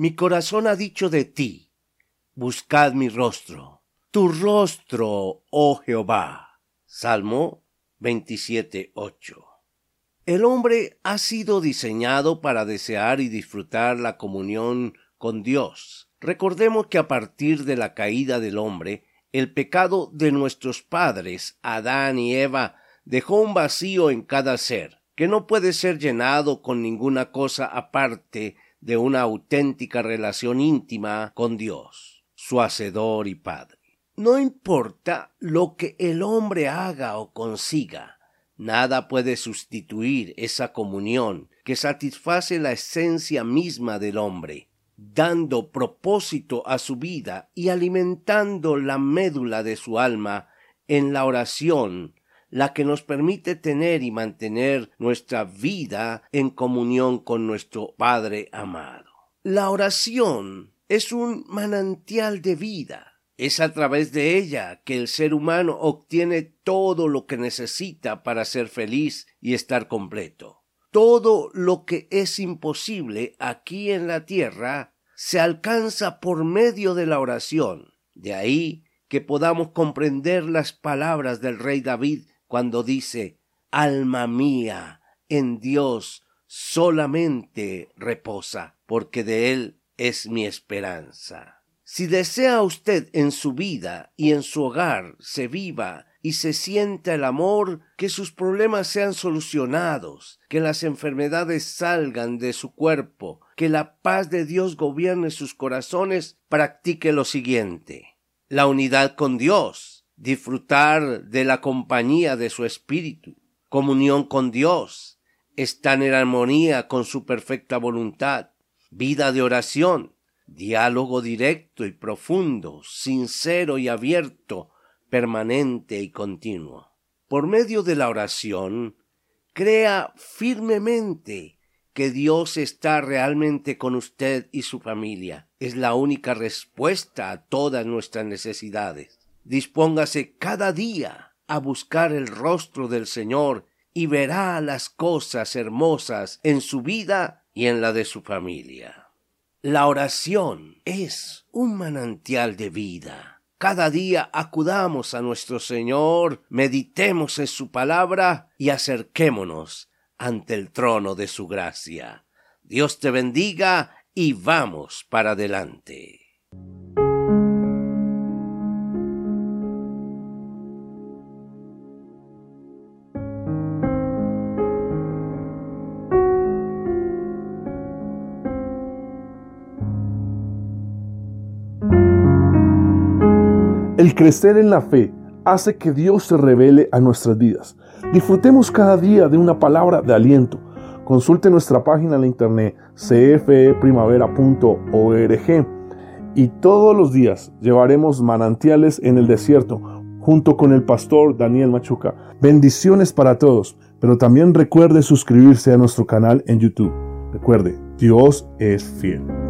Mi corazón ha dicho de ti, buscad mi rostro, tu rostro, oh Jehová. Salmo 27.8. El hombre ha sido diseñado para desear y disfrutar la comunión con Dios. Recordemos que a partir de la caída del hombre, el pecado de nuestros padres, Adán y Eva, dejó un vacío en cada ser, que no puede ser llenado con ninguna cosa aparte de una auténtica relación íntima con Dios, su Hacedor y Padre. No importa lo que el hombre haga o consiga, nada puede sustituir esa comunión que satisface la esencia misma del hombre, dando propósito a su vida y alimentando la médula de su alma en la oración la que nos permite tener y mantener nuestra vida en comunión con nuestro Padre amado. La oración es un manantial de vida. Es a través de ella que el ser humano obtiene todo lo que necesita para ser feliz y estar completo. Todo lo que es imposible aquí en la tierra se alcanza por medio de la oración. De ahí que podamos comprender las palabras del rey David cuando dice, Alma mía, en Dios solamente reposa, porque de Él es mi esperanza. Si desea usted en su vida y en su hogar se viva y se sienta el amor, que sus problemas sean solucionados, que las enfermedades salgan de su cuerpo, que la paz de Dios gobierne sus corazones, practique lo siguiente. La unidad con Dios, disfrutar de la compañía de su espíritu, comunión con Dios, estar en armonía con su perfecta voluntad, vida de oración, diálogo directo y profundo, sincero y abierto, permanente y continuo. Por medio de la oración, crea firmemente que Dios está realmente con usted y su familia. Es la única respuesta a todas nuestras necesidades dispóngase cada día a buscar el rostro del Señor y verá las cosas hermosas en su vida y en la de su familia. La oración es un manantial de vida. Cada día acudamos a nuestro Señor, meditemos en su palabra y acerquémonos ante el trono de su gracia. Dios te bendiga y vamos para adelante. El crecer en la fe hace que Dios se revele a nuestras vidas. Disfrutemos cada día de una palabra de aliento. Consulte nuestra página en la internet cfeprimavera.org y todos los días llevaremos manantiales en el desierto junto con el pastor Daniel Machuca. Bendiciones para todos, pero también recuerde suscribirse a nuestro canal en YouTube. Recuerde, Dios es fiel.